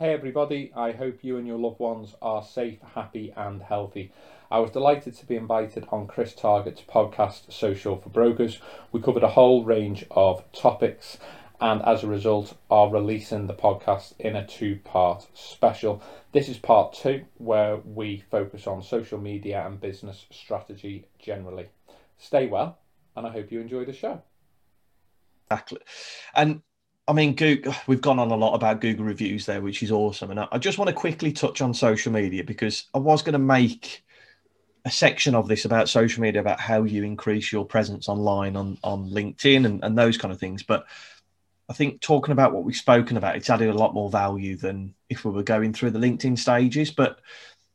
Hey everybody, I hope you and your loved ones are safe, happy, and healthy. I was delighted to be invited on Chris Target's podcast, Social for Brokers. We covered a whole range of topics, and as a result, are releasing the podcast in a two part special. This is part two, where we focus on social media and business strategy generally. Stay well, and I hope you enjoy the show. Exactly. And I mean, Google, we've gone on a lot about Google reviews there, which is awesome. And I just want to quickly touch on social media because I was going to make a section of this about social media, about how you increase your presence online on, on LinkedIn and, and those kind of things. But I think talking about what we've spoken about, it's added a lot more value than if we were going through the LinkedIn stages. But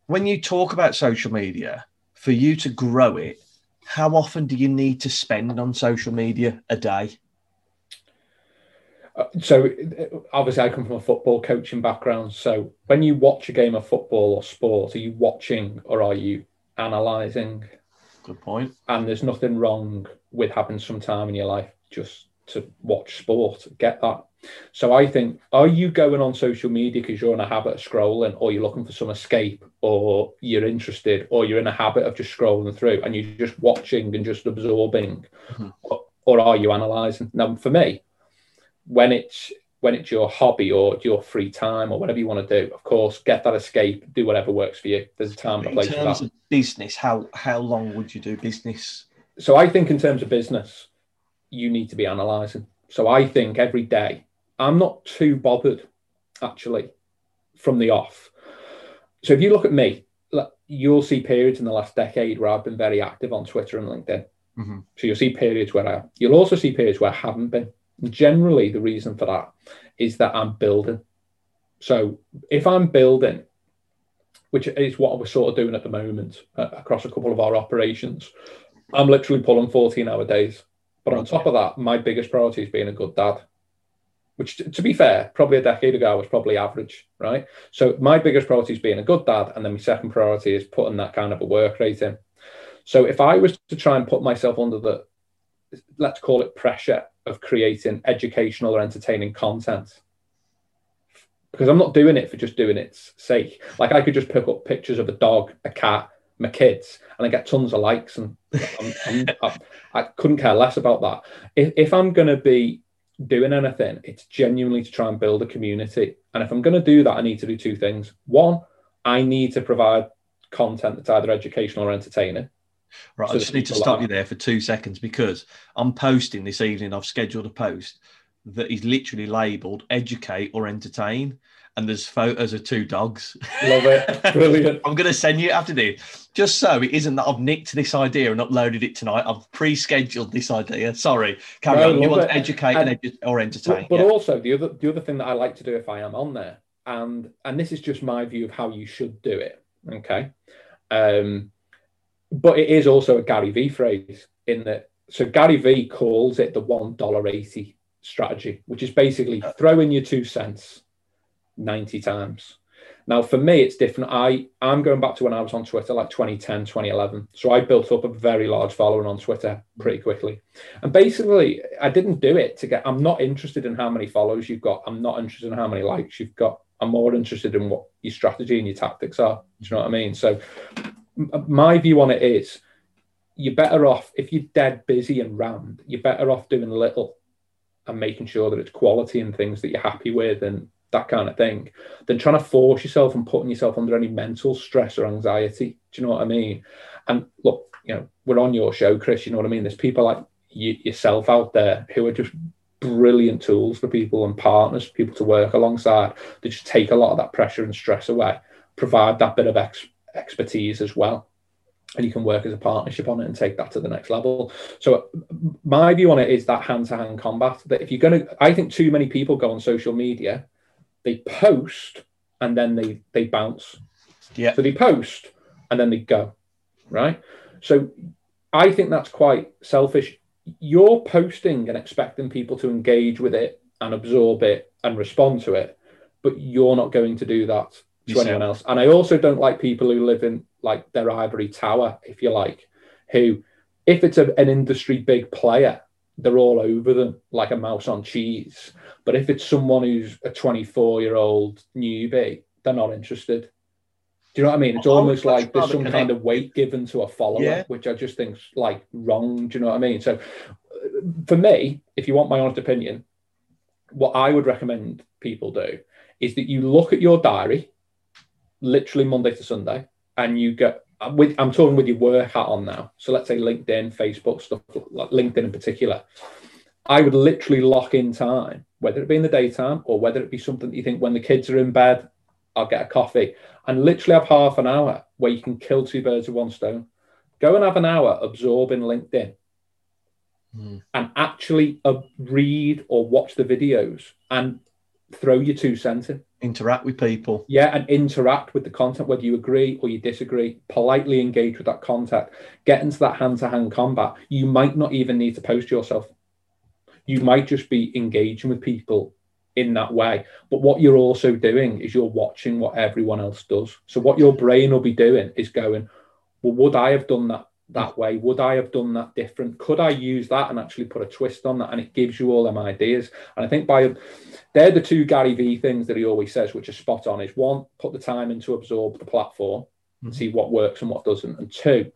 when you talk about social media, for you to grow it, how often do you need to spend on social media a day? So obviously I come from a football coaching background. So when you watch a game of football or sport, are you watching or are you analysing? Good point. And there's nothing wrong with having some time in your life just to watch sport. Get that. So I think, are you going on social media because you're in a habit of scrolling, or you're looking for some escape, or you're interested, or you're in a habit of just scrolling through and you're just watching and just absorbing, mm-hmm. or, or are you analysing? Now, for me, when it's when it's your hobby or your free time or whatever you want to do, of course, get that escape, do whatever works for you. There's a time and a place in terms for that. Of business, how how long would you do business? So I think in terms of business, you need to be analysing. So I think every day, I'm not too bothered actually from the off. So if you look at me, you'll see periods in the last decade where I've been very active on Twitter and LinkedIn. Mm-hmm. So you'll see periods where I. You'll also see periods where I haven't been. Generally, the reason for that is that I'm building. So if I'm building, which is what we're sort of doing at the moment uh, across a couple of our operations, I'm literally pulling 14 hour days. But on top of that, my biggest priority is being a good dad, which, to be fair, probably a decade ago I was probably average, right? So my biggest priority is being a good dad, and then my second priority is putting that kind of a work rate in. So if I was to try and put myself under the, let's call it pressure of creating educational or entertaining content because I'm not doing it for just doing its sake. Like I could just pick up pictures of a dog, a cat, my kids, and I get tons of likes, and I'm, I'm, I, I couldn't care less about that. If, if I'm going to be doing anything, it's genuinely to try and build a community. And if I'm going to do that, I need to do two things. One, I need to provide content that's either educational or entertaining. Right, so I just need to stop you there for two seconds because I'm posting this evening. I've scheduled a post that is literally labelled "educate or entertain," and there's photos of two dogs. Love it, brilliant. I'm going to send you after this, just so it isn't that I've nicked this idea and uploaded it tonight. I've pre-scheduled this idea. Sorry, carry no, on. You want to educate and, and edu- or entertain, but, but yeah. also the other the other thing that I like to do if I am on there, and and this is just my view of how you should do it. Okay. Um, but it is also a Gary Vee phrase in that. So Gary Vee calls it the one dollar eighty strategy, which is basically throw in your two cents ninety times. Now, for me, it's different. I I'm going back to when I was on Twitter, like 2010, 2011. So I built up a very large following on Twitter pretty quickly. And basically, I didn't do it to get. I'm not interested in how many followers you've got. I'm not interested in how many likes you've got. I'm more interested in what your strategy and your tactics are. Do you know what I mean? So my view on it is you're better off if you're dead busy and rammed you're better off doing little and making sure that it's quality and things that you're happy with and that kind of thing than trying to force yourself and putting yourself under any mental stress or anxiety. Do you know what i mean? And look you know we're on your show chris you know what i mean? There's people like you, yourself out there who are just brilliant tools for people and partners people to work alongside. To just take a lot of that pressure and stress away provide that bit of ex- expertise as well and you can work as a partnership on it and take that to the next level. So my view on it is that hand-to-hand combat. That if you're going to, I think too many people go on social media, they post and then they they bounce. Yeah. So they post and then they go, right? So I think that's quite selfish. You're posting and expecting people to engage with it and absorb it and respond to it, but you're not going to do that to anyone else. And I also don't like people who live in like their ivory tower, if you like, who, if it's a, an industry big player, they're all over them like a mouse on cheese. But if it's someone who's a 24 year old newbie, they're not interested. Do you know what I mean? It's almost like there's some kind of weight given to a follower, Yeah. which I just think's like wrong. Do you know what I mean? So, for me, if you want my honest opinion, what I would recommend people do is that you look at your diary, literally Monday to Sunday, and you get. I'm With, I'm talking with your work hat on now. So let's say LinkedIn, Facebook stuff, like LinkedIn in particular. I would literally lock in time, whether it be in the daytime or whether it be something that you think when the kids are in bed, I'll get a coffee and literally have half an hour where you can kill two birds with one stone. Go and have an hour absorbing LinkedIn Hmm. and actually uh, read or watch the videos and throw your two cents in. Interact with people. Yeah, and interact with the content, whether you agree or you disagree. Politely engage with that content. Get into that hand to hand combat. You might not even need to post yourself. You might just be engaging with people in that way. But what you're also doing is you're watching what everyone else does. So what your brain will be doing is going, well, would I have done that that way? Would I have done that different? Could I use that and actually put a twist on that? And it gives you all them ideas. And I think by they're the two Gary Vee things that he always says, which are spot on. Is one, put the time in to absorb the platform and Mhm. see what works and what doesn't. And two,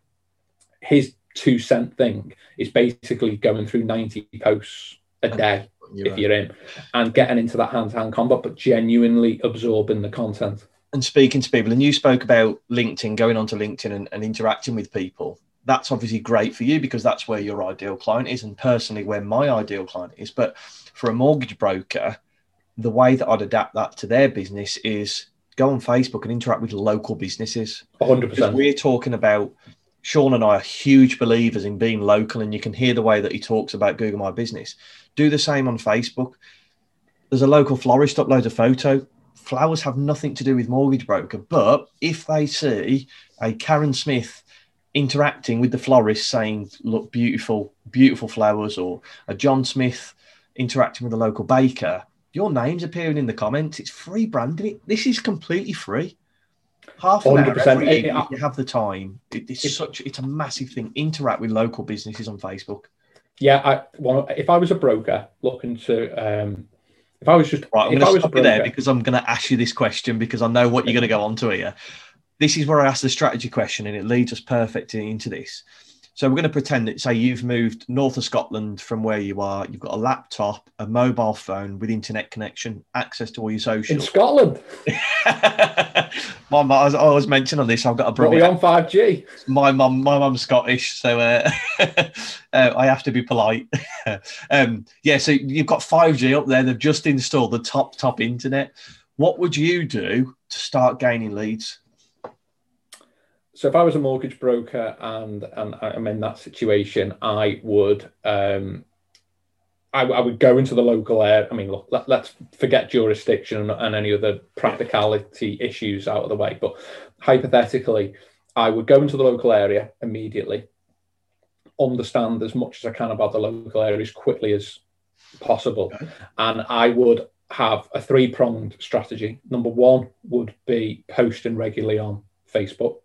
his two cent thing is basically going through 90 posts a day You're if right. you're in and getting into that hand-to-hand combat, but genuinely absorbing the content. and speaking to people, and you spoke about LinkedIn, going onto LinkedIn and, and interacting with people. That's obviously great for you because that's where your ideal client is, and personally, where my ideal client is. But for a mortgage broker, the way that I'd adapt that to their business is go on Facebook and interact with local businesses. 100%. Because we're talking about Sean and I are huge believers in being local, and you can hear the way that he talks about Google My Business. Do the same on Facebook. There's a local florist uploads a photo. Flowers have nothing to do with mortgage broker, but if they see a Karen Smith interacting with the florist saying, "Look, beautiful, beautiful flowers," or a John Smith interacting with a local baker, your name's appearing in the comments. It's free branding. This is completely free. Half an hour 100%. every It- it- if you have the time. It- it's It- such it's a massive thing. Interact with local businesses on Facebook. yeah, I, well, if I was a broker looking to, um, if I was just, Right, I'm if going I to was a stop you there because I'm going to ask you this question because I know what you're going to go on to here. This is where I ask the strategy question, and it leads us perfectly into this. So we're going to pretend that, say, you've moved north of Scotland from where you are. You've got a laptop, a mobile phone with internet connection, access to all your social. in. Scotland, my mum, I was mentioned on this. I've got a are brother. we on 5G? my mum my mum's scottish so uh, uh, i have to be polite um, yeah so you've got 5g up there they've just installed the top top internet what would you do to start gaining leads So if I was a mortgage broker and and I'm in that situation, I would um, I, I would go into the local area. I mean, look, let, let's forget jurisdiction and, and any other practicality issues out of the way. But hypothetically, I would go into the local area immediately, understand as much as I can about the local area as quickly as possible, Okay. and I would have a three pronged strategy. Number one would be posting regularly on Facebook.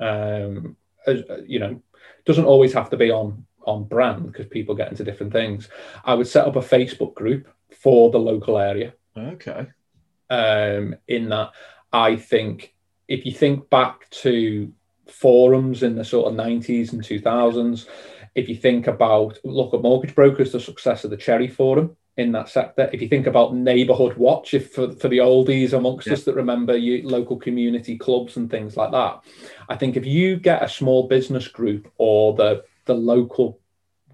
Um, as, you know, doesn't always have to be on on brand because people get into different things. I would set up a Facebook group for the local area. okay Um, in that, I think if you think back to forums in the sort of 90s and 2000s, if you think about look at mortgage brokers, the success of the Cherry Forum in that sector. If you think about Neighborhood Watch, if for, for the oldies amongst Yeah. us that remember you local community clubs and things like that, I think if you get a small business group or the the local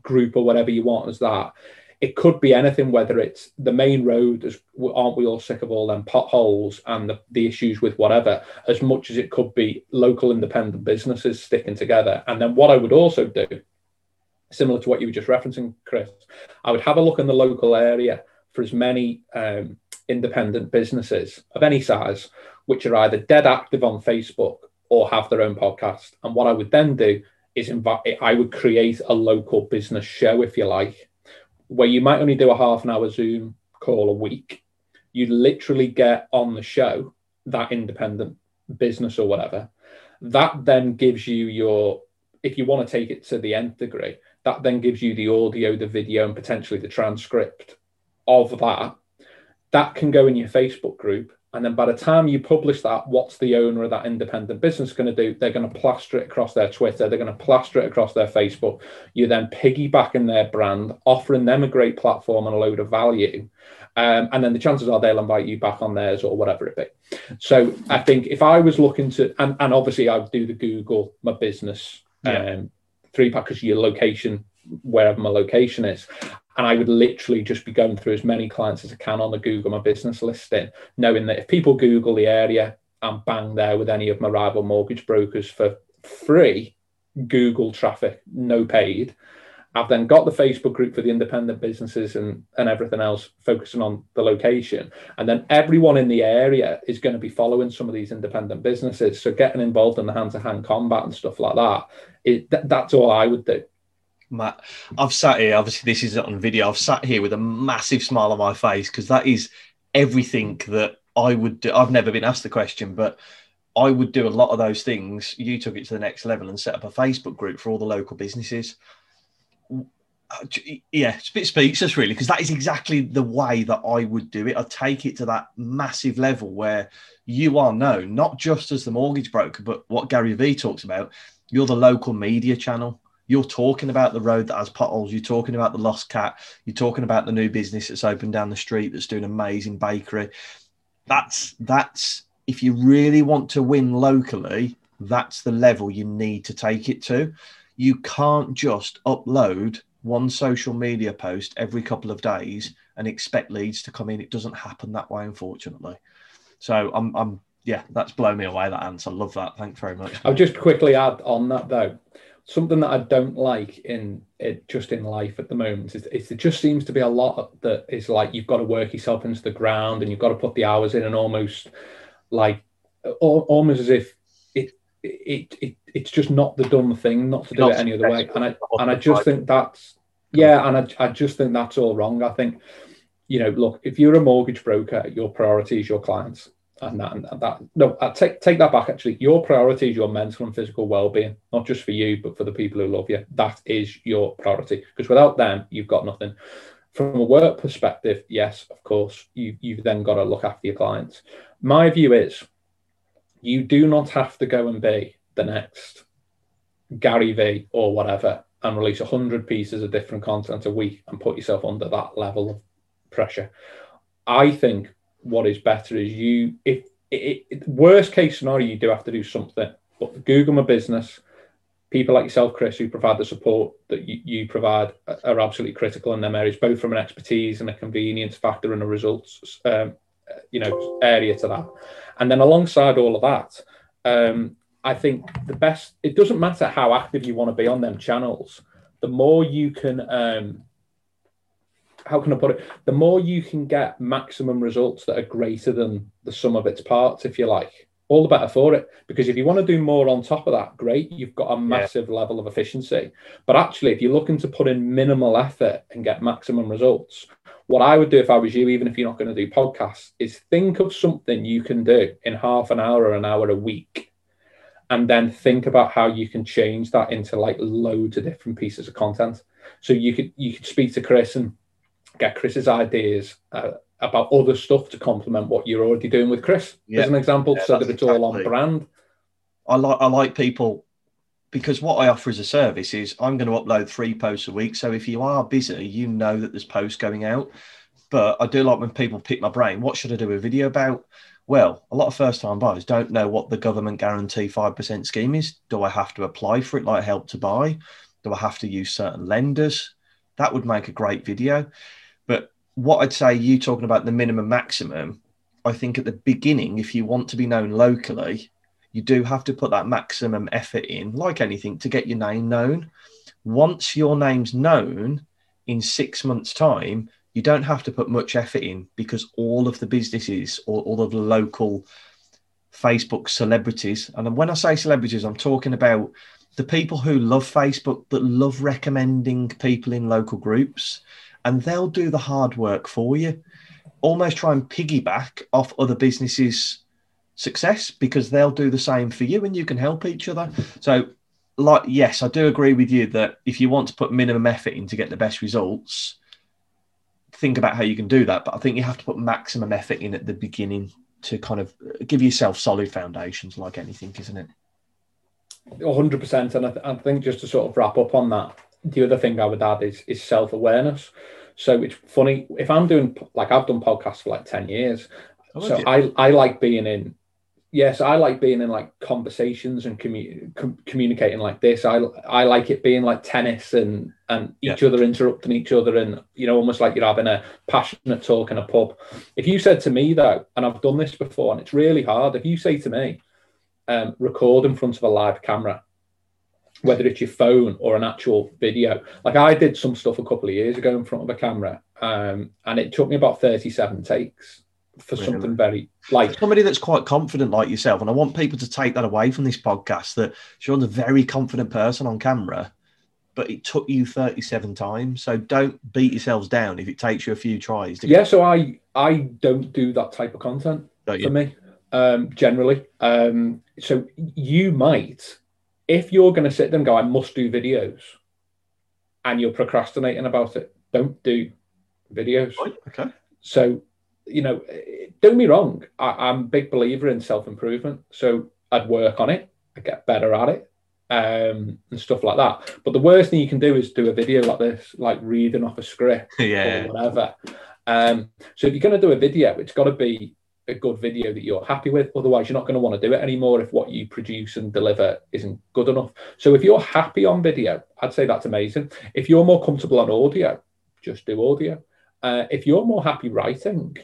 group or whatever you want as that, it could be anything, whether it's the main road, as aren't we all sick of all them potholes and the, the issues with whatever, as much as it could be local independent businesses sticking together. And then what I would also do, similar to what you were just referencing, Chris, I would have a look in the local area for as many um, independent businesses of any size, which are either dead active on Facebook or have their own podcast. And what I would then do is invite, I would create a local business show, if you like, where you might only do a half an hour Zoom call a week. You literally get on the show that independent business or whatever. That then gives you your, if you want to take it to the nth degree, that then gives you the audio, the video, and potentially the transcript of that. That can go in your Facebook group. And then by the time you publish that, what's the owner of that independent business going to do? They're going to plaster it across their Twitter. They're going to plaster it across their Facebook. You're then piggybacking their brand, offering them a great platform and a load of value. Um, and then the chances are they'll invite you back on theirs or whatever it be. So I think if I was looking to, and, and obviously I would do the Google my business yeah. um, three pack because your location, wherever my location is. And I would literally just be going through as many clients as I can on the Google My Business listing, knowing that if people Google the area, I'm bang there with any of my rival mortgage brokers for free Google traffic, no paid. I've then got the Facebook group for the independent businesses and, and everything else focusing on the location. And then everyone in the area is going to be following some of these independent businesses. So getting involved in the hand to hand combat and stuff like that, it, th- that's all I would do. Matt, I've sat here, obviously, this is on video. I've sat here with a massive smile on my face because that is everything that I would do. I've never been asked the question, but I would do a lot of those things. You took it to the next level and set up a Facebook group for all the local businesses Uh, yeah, it's a bit speechless, really, because that is exactly the way that I would do it. I'd take it to that massive level where you are known, not just as the mortgage broker, but what Gary Vee talks about. You're the local media channel. You're talking about the road that has potholes. You're talking about the lost cat. You're talking about the new business that's opened down the street that's doing amazing bakery. That's that's if you really want to win locally, that's the level you need to take it to. You can't just upload one social media post every couple of days and expect leads to come in. It doesn't happen that way, unfortunately. So I'm, I'm yeah, that's blown me away. That answer, love that. Thanks very much. I'll just quickly add on that though. Something that I don't like in it just in life at the moment is, is it just seems to be a lot that is like you've got to work yourself into the ground and you've got to put the hours in and almost like almost as if it it, it it's just not the dumb thing not to do not it any other way. And i and i just think that's yeah and I, I just think that's all wrong. I think you know look if you're a mortgage broker your priority is your clients. And that, and that no I take take that back actually. Your priority is your mental and physical well-being not just for you but for the people who love you. That is your priority. Because without them you've got nothing. From a work perspective yes of course you you've then got to look after your clients. My view is you do not have to go and be the next Gary Vee or whatever and release 100 pieces of different content a week and put yourself under that level of pressure. I think what is better is you, if it, it, worst case scenario, you do have to do something, but Google My Business, people like yourself, Chris, who provide the support that you, you provide are absolutely critical in them areas, both from an expertise and a convenience factor and a results, um, you know, area to that. And then alongside all of that, um, I think the best, it doesn't matter how active you want to be on them channels, the more you can, um, how can I put it? The more you can get maximum results that are greater than the sum of its parts, if you like, all the better for it. Because if you want to do more on top of that, great, you've got a massive yeah. level of efficiency. But actually, if you're looking to put in minimal effort and get maximum results, what I would do if I was you, even if you're not going to do podcasts, is think of something you can do in half an hour or an hour a week. And then think about how you can change that into like loads of different pieces of content. So you could you could speak to Chris and get Chris's ideas uh, about other stuff to complement what you're already doing with Chris, as an example, yeah, so that it's exactly. all on brand. I like I like people because what I offer as a service is I'm going to upload three posts a week. So if you are busy, you know that there's posts going out. But I do like when people pick my brain. What should I do a video about? Well, a lot of first time buyers don't know what the government guarantee 5% scheme is. Do I have to apply for it like help to buy? Do I have to use certain lenders? That would make a great video. But what I'd say, you talking about the minimum maximum, I think at the beginning, if you want to be known locally, you do have to put that maximum effort in, like anything, to get your name known. Once your name's known in six months' time, you don't have to put much effort in because all of the businesses or all of the local Facebook celebrities, and when I say celebrities, I'm talking about the people who love Facebook that love recommending people in local groups, and they'll do the hard work for you. Almost try and piggyback off other businesses' success because they'll do the same for you and you can help each other. So like yes, I do agree with you that if you want to put minimum effort in to get the best results, think about how you can do that. But I think you have to put maximum effort in at the beginning to kind of give yourself solid foundations, like anything, isn't it? 100%. And I, th- I think just to sort of wrap up on that, the other thing I would add is, is self awareness. So it's funny if I'm doing like I've done podcasts for like 10 years. Oh, so I, I like being in yes, I like being in like conversations and commu- com- communicating like this. I I like it being like tennis and and each yeah. other interrupting each other and you know almost like you're having a passionate talk in a pub. If you said to me though, and I've done this before, and it's really hard. If you say to me, um, record in front of a live camera, whether it's your phone or an actual video. Like I did some stuff a couple of years ago in front of a camera, um, and it took me about thirty-seven takes for really? something very like somebody that's quite confident like yourself. And I want people to take that away from this podcast that Sean's a very confident person on camera, but it took you 37 times. So don't beat yourselves down if it takes you a few tries. To yeah. So I I don't do that type of content for me um, generally. Um, so you might, if you're going to sit there and go, I must do videos, and you're procrastinating about it, don't do videos. Okay. So you know, don't me wrong. I, am a big believer in self improvement. So I'd work on it. I'd get better at it, um, and stuff like that. But the worst thing you can do is do a video like this, like reading off a script yeah. or whatever. Um, so if you're going to do a video, it's got to be a good video that you're happy with. Otherwise, you're not going to want to do it anymore if what you produce and deliver isn't good enough. So if you're happy on video, I'd say that's amazing. If you're more comfortable on audio, just do audio. Uh, if you're more happy writing,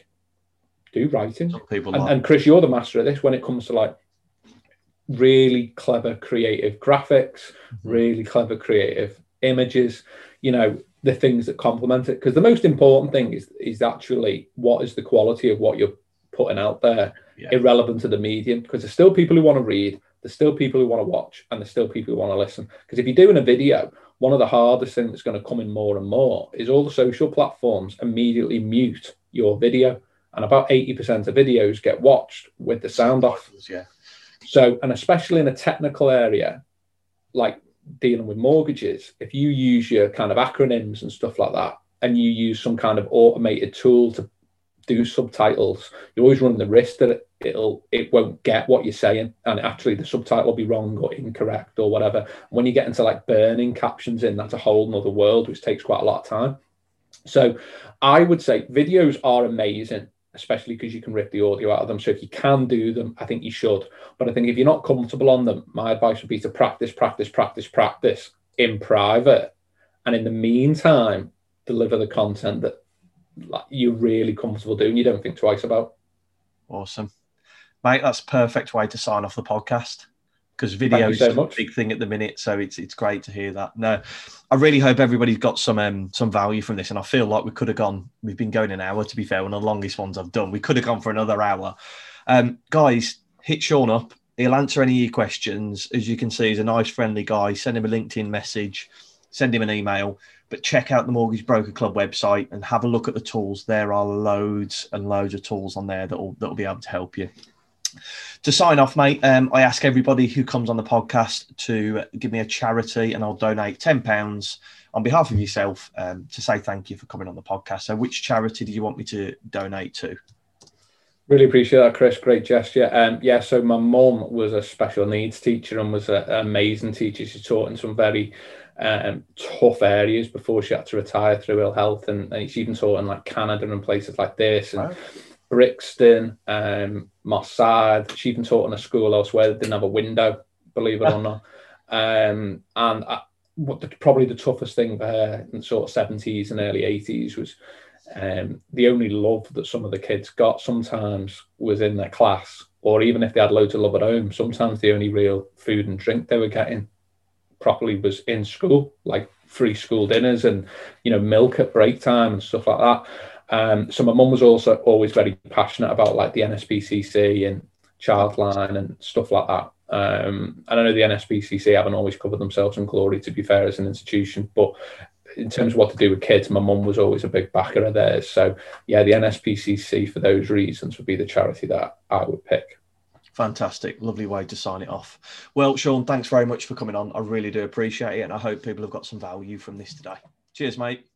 do writing. people and, and Chris, you're the master of this when it comes to like really clever creative graphics, mm-hmm. really clever creative images, you know, the things that complement it. Because the most important thing is is actually what is the quality of what you're putting out there, yeah. irrelevant to the medium. Because there's still people who want to read, there's still people who want to watch, and there's still people who want to listen. Because if you're doing a video, one of the hardest things that's going to come in more and more is all the social platforms immediately mute your video and about 80% of videos get watched with the sound off. Yeah. So, and especially in a technical area like dealing with mortgages, if you use your kind of acronyms and stuff like that, and you use some kind of automated tool to do subtitles, you always run the risk that it, will it won't get what you're saying, and actually the subtitle will be wrong or incorrect or whatever. When you get into like burning captions in, that's a whole nother world, which takes quite a lot of time. So I would say videos are amazing especially because you can rip the audio out of them. So if you can do them, I think you should. But I think if you're not comfortable on them, my advice would be to practice, practice, practice, practice in private. And in the meantime, deliver the content that you're really comfortable doing, you don't think twice about. Awesome. Mate, that's perfect way to sign off the podcast because video is so a big thing at the minute. So it's it's great to hear that. No, I really hope everybody's got some um, some value from this. And I feel like we could have gone. We've been going an hour to be fair. One of the longest ones I've done. We could have gone for another hour. Um, guys, hit Sean up. He'll answer any of your questions. As you can see, he's a nice, friendly guy. Send him a LinkedIn message. Send him an email. But check out the Mortgage Broker Club website and have a look at the tools. There are loads and loads of tools on there that will that will be able to help you. To sign off, mate, um, I ask everybody who comes on the podcast to give me a charity and I'll donate £10 on behalf of yourself um, to say thank you for coming on the podcast. So, which charity do you want me to donate to? Really appreciate that, Chris. Great gesture. Um, yeah, so my mum was a special needs teacher and was a, an amazing teacher. She taught in some very um, tough areas before she had to retire through ill health, and, and she even taught in like Canada and places like this. And Brixton, um, Moss Side. She even taught in a school elsewhere that didn't have a window, believe it or not. Um, and I, what the, probably the toughest thing for her in sort of 70s and early 80s was um, the only love that some of the kids got sometimes was in their class, or even if they had loads of love at home, sometimes the only real food and drink they were getting properly was in school, like free school dinners and you know milk at break time and stuff like that. Um, so my mum was also always very passionate about like the NSPCC and Childline and stuff like that. Um, and I know the NSPCC haven't always covered themselves in glory, to be fair, as an institution. But in terms of what to do with kids, my mum was always a big backer of theirs. So yeah, the NSPCC for those reasons would be the charity that I would pick. Fantastic. Lovely way to sign it off. Well, Sean, thanks very much for coming on. I really do appreciate it. And I hope people have got some value from this today. Cheers, mate.